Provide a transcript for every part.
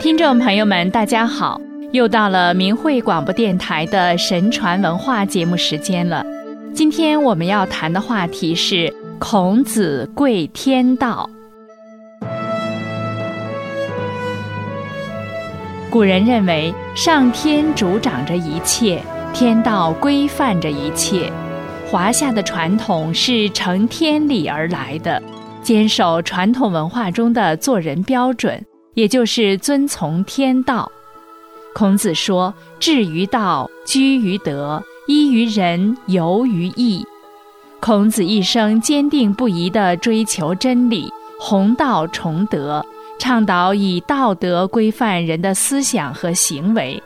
听众朋友们，大家好！又到了明慧广播电台的神传文化节目时间了。今天我们要谈的话题是孔子贵天道。古人认为，上天主掌着一切，天道规范着一切。华夏的传统是承天理而来的，坚守传统文化中的做人标准。也就是遵从天道。孔子说：“志于道，居于德，依于仁，游于义。”孔子一生坚定不移地追求真理，弘道崇德，倡导以道德规范人的思想和行为，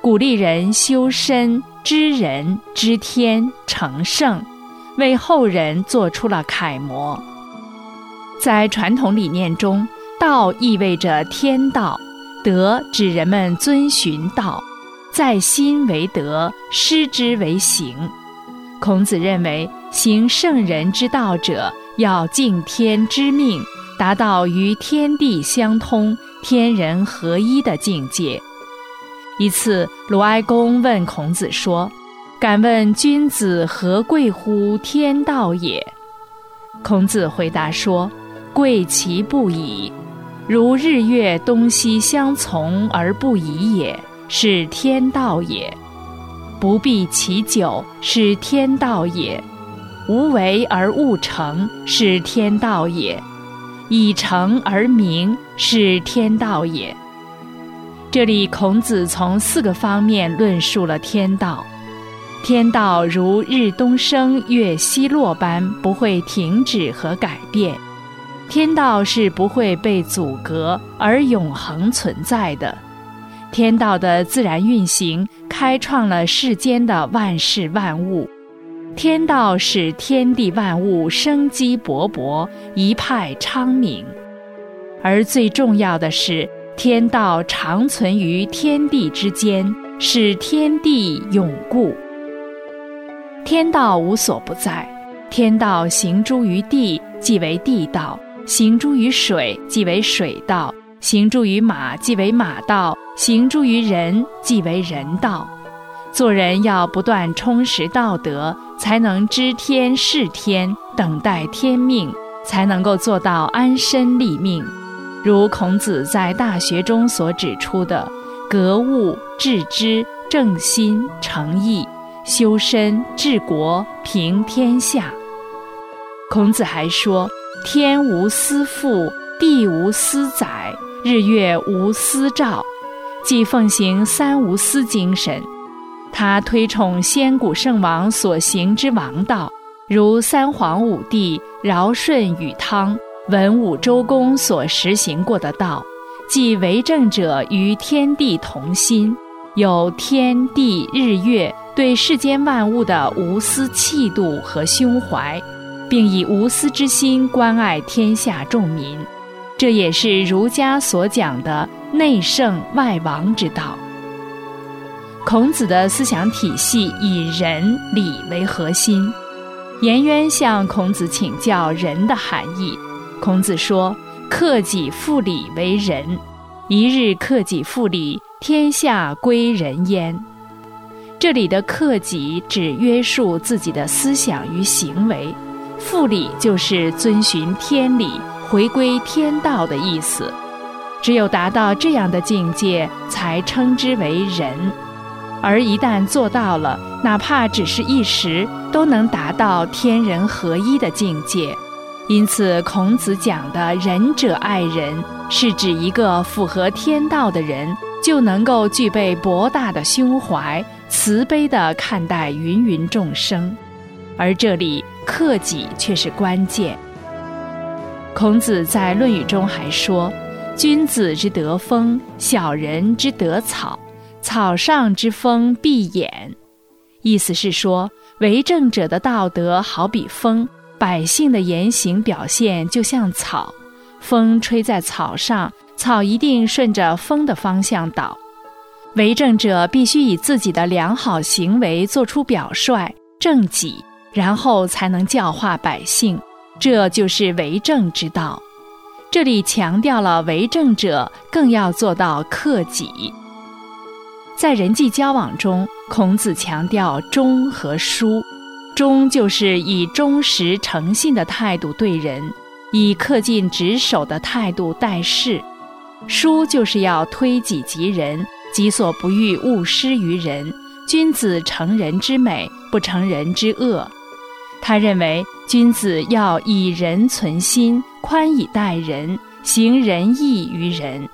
鼓励人修身、知人、知天、成圣，为后人做出了楷模。在传统理念中。道意味着天道，德指人们遵循道，在心为德，失之为行。孔子认为，行圣人之道者，要敬天之命，达到与天地相通、天人合一的境界。一次，鲁哀公问孔子说：“敢问君子何贵乎天道也？”孔子回答说：“贵其不已。”如日月东西相从而不移也，是天道也；不避其久，是天道也；无为而物成，是天道也；以成而明，是天道也。这里，孔子从四个方面论述了天道：天道如日东升、月西落般，不会停止和改变。天道是不会被阻隔而永恒存在的，天道的自然运行开创了世间的万事万物，天道使天地万物生机勃勃，一派昌明，而最重要的是，天道长存于天地之间，使天地永固。天道无所不在，天道行诸于地，即为地道。行诸于水，即为水道；行诸于马，即为马道；行诸于人，即为人道。做人要不断充实道德，才能知天视天，等待天命，才能够做到安身立命。如孔子在《大学》中所指出的：格物、致知、正心、诚意、修身、治国、平天下。孔子还说。天无私覆，地无私载，日月无私照，即奉行三无私精神。他推崇先古圣王所行之王道，如三皇五帝尧舜禹汤、文武周公所实行过的道，即为政者与天地同心，有天地日月对世间万物的无私气度和胸怀。并以无私之心关爱天下众民，这也是儒家所讲的内圣外王之道。孔子的思想体系以仁礼为核心。颜渊向孔子请教仁的含义，孔子说：“克己复礼为仁，一日克己复礼，天下归仁焉。”这里的克己指约束自己的思想与行为。复礼就是遵循天理、回归天道的意思。只有达到这样的境界，才称之为人。而一旦做到了，哪怕只是一时，都能达到天人合一的境界。因此，孔子讲的“仁者爱人”，是指一个符合天道的人，就能够具备博大的胸怀，慈悲地看待芸芸众生。而这里。克己却是关键。孔子在《论语》中还说：“君子之德风，小人之德草。草上之风必偃。”意思是说，为政者的道德好比风，百姓的言行表现就像草。风吹在草上，草一定顺着风的方向倒。为政者必须以自己的良好行为做出表率，正己。然后才能教化百姓，这就是为政之道。这里强调了为政者更要做到克己。在人际交往中，孔子强调忠和疏。忠就是以忠实诚信的态度对人，以恪尽职守的态度待事；疏就是要推己及人，己所不欲，勿施于人。君子成人之美，不成人之恶。他认为，君子要以仁存心，宽以待人，行仁义于人，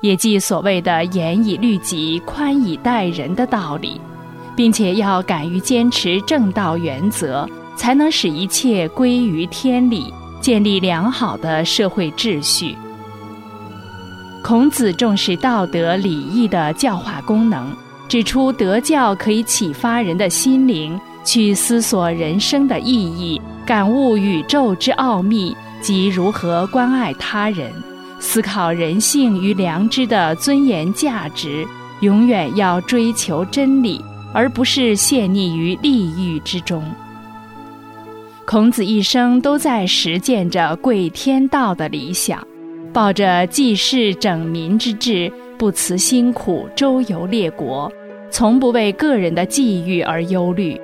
也即所谓的严以律己、宽以待人的道理。并且要敢于坚持正道原则，才能使一切归于天理，建立良好的社会秩序。孔子重视道德礼义的教化功能，指出德教可以启发人的心灵，去思索人生的意义，感悟宇宙之奥秘及如何关爱他人，思考人性与良知的尊严价值，永远要追求真理。而不是陷溺于利欲之中。孔子一生都在实践着贵天道的理想，抱着济世整民之志，不辞辛苦周游列国，从不为个人的际遇而忧虑。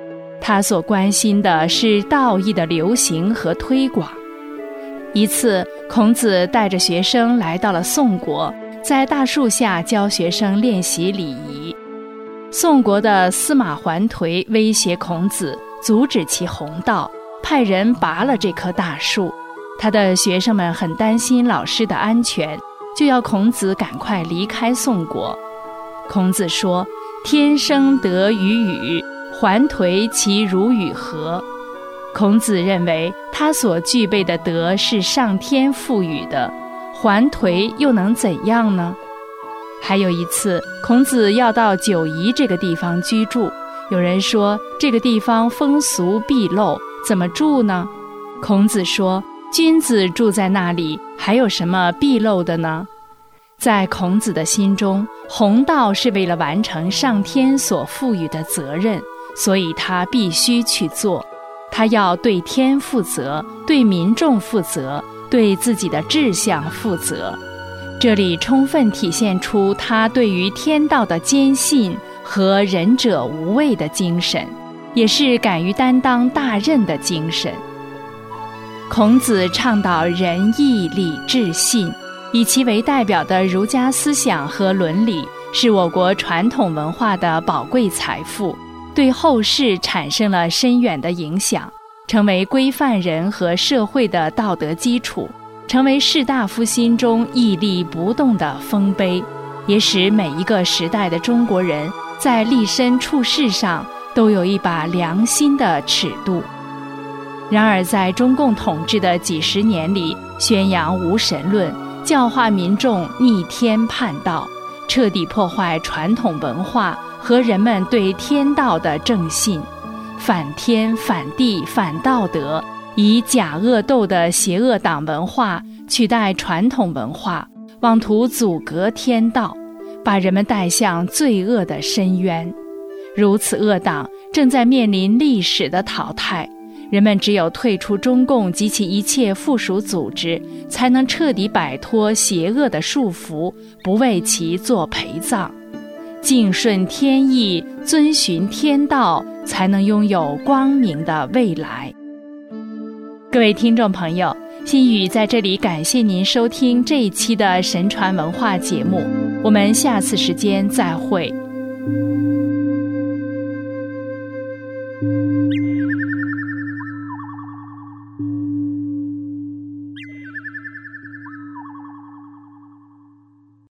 他所关心的是道义的流行和推广。一次，孔子带着学生来到了宋国，在大树下教学生练习礼仪。宋国的司马桓颓威胁孔子，阻止其弘道，派人拔了这棵大树。他的学生们很担心老师的安全，就要孔子赶快离开宋国。孔子说：“天生得与与，桓颓其如与何？”孔子认为他所具备的德是上天赋予的，桓颓又能怎样呢？还有一次，孔子要到九夷这个地方居住，有人说这个地方风俗毕露，怎么住呢？孔子说：“君子住在那里，还有什么毕露的呢？”在孔子的心中，弘道是为了完成上天所赋予的责任，所以他必须去做。他要对天负责，对民众负责，对自己的志向负责。这里充分体现出他对于天道的坚信和仁者无畏的精神，也是敢于担当大任的精神。孔子倡导仁义礼智信，以其为代表的儒家思想和伦理，是我国传统文化的宝贵财富，对后世产生了深远的影响，成为规范人和社会的道德基础。成为士大夫心中屹立不动的丰碑，也使每一个时代的中国人在立身处世上都有一把良心的尺度。然而，在中共统治的几十年里，宣扬无神论，教化民众逆天叛道，彻底破坏传统文化和人们对天道的正信，反天反地反道德。以假恶斗的邪恶党文化取代传统文化，妄图阻隔天道，把人们带向罪恶的深渊。如此恶党正在面临历史的淘汰，人们只有退出中共及其一切附属组织，才能彻底摆脱邪恶的束缚，不为其做陪葬。敬顺天意，遵循天道，才能拥有光明的未来。各位听众朋友，心雨在这里感谢您收听这一期的神传文化节目，我们下次时间再会。